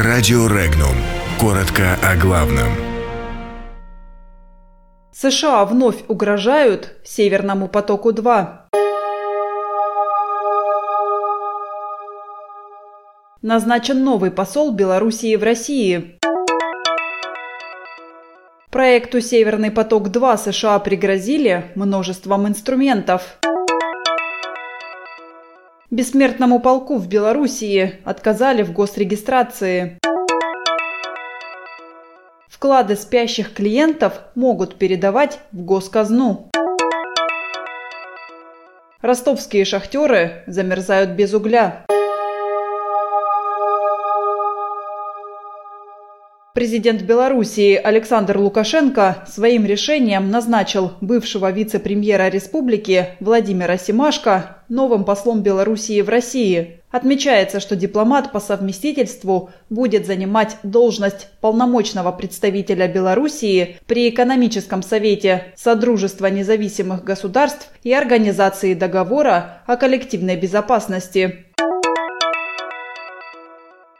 Радио Регнум. Коротко о главном. США вновь угрожают Северному потоку-2. Назначен новый посол Белоруссии в России. Проекту «Северный поток-2» США пригрозили множеством инструментов. Бессмертному полку в Белоруссии отказали в госрегистрации. Вклады спящих клиентов могут передавать в госказну. Ростовские шахтеры замерзают без угля. Президент Белоруссии Александр Лукашенко своим решением назначил бывшего вице-премьера республики Владимира Симашко новым послом Белоруссии в России. Отмечается, что дипломат по совместительству будет занимать должность полномочного представителя Белоруссии при экономическом совете Содружества независимых государств и Организации договора о коллективной безопасности.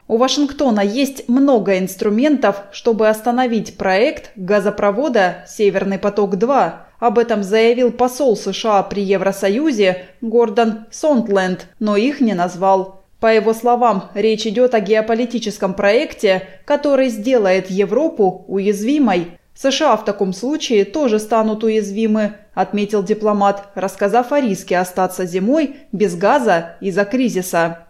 У Вашингтона есть много инструментов, чтобы остановить проект газопровода «Северный поток-2». Об этом заявил посол США при Евросоюзе Гордон Сонтленд, но их не назвал. По его словам, речь идет о геополитическом проекте, который сделает Европу уязвимой. США в таком случае тоже станут уязвимы, отметил дипломат, рассказав о риске остаться зимой без газа из-за кризиса.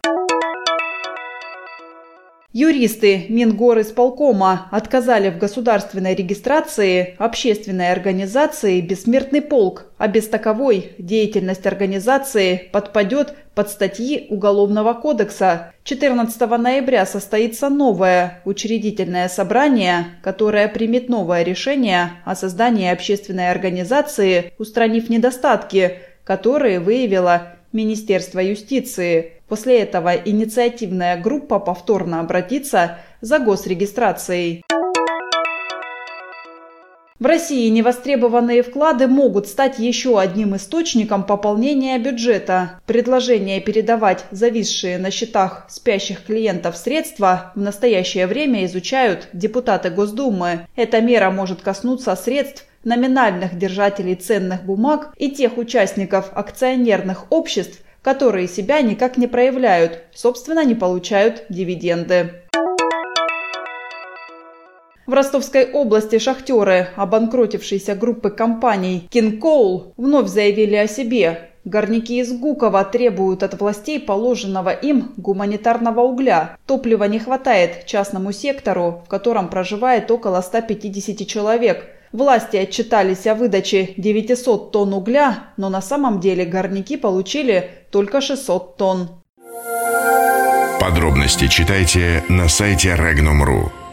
Юристы Мингорисполкома отказали в государственной регистрации общественной организации «Бессмертный полк», а без таковой деятельность организации подпадет под статьи Уголовного кодекса. 14 ноября состоится новое учредительное собрание, которое примет новое решение о создании общественной организации, устранив недостатки, которые выявила Министерство юстиции. После этого инициативная группа повторно обратится за госрегистрацией. В России невостребованные вклады могут стать еще одним источником пополнения бюджета. Предложение передавать зависшие на счетах спящих клиентов средства в настоящее время изучают депутаты Госдумы. Эта мера может коснуться средств номинальных держателей ценных бумаг и тех участников акционерных обществ, которые себя никак не проявляют, собственно, не получают дивиденды. В Ростовской области шахтеры обанкротившейся группы компаний «Кинкоул» вновь заявили о себе. Горняки из Гукова требуют от властей положенного им гуманитарного угля. Топлива не хватает частному сектору, в котором проживает около 150 человек – Власти отчитались о выдаче 900 тонн угля, но на самом деле горняки получили только 600 тонн. Подробности читайте на сайте Regnum.ru.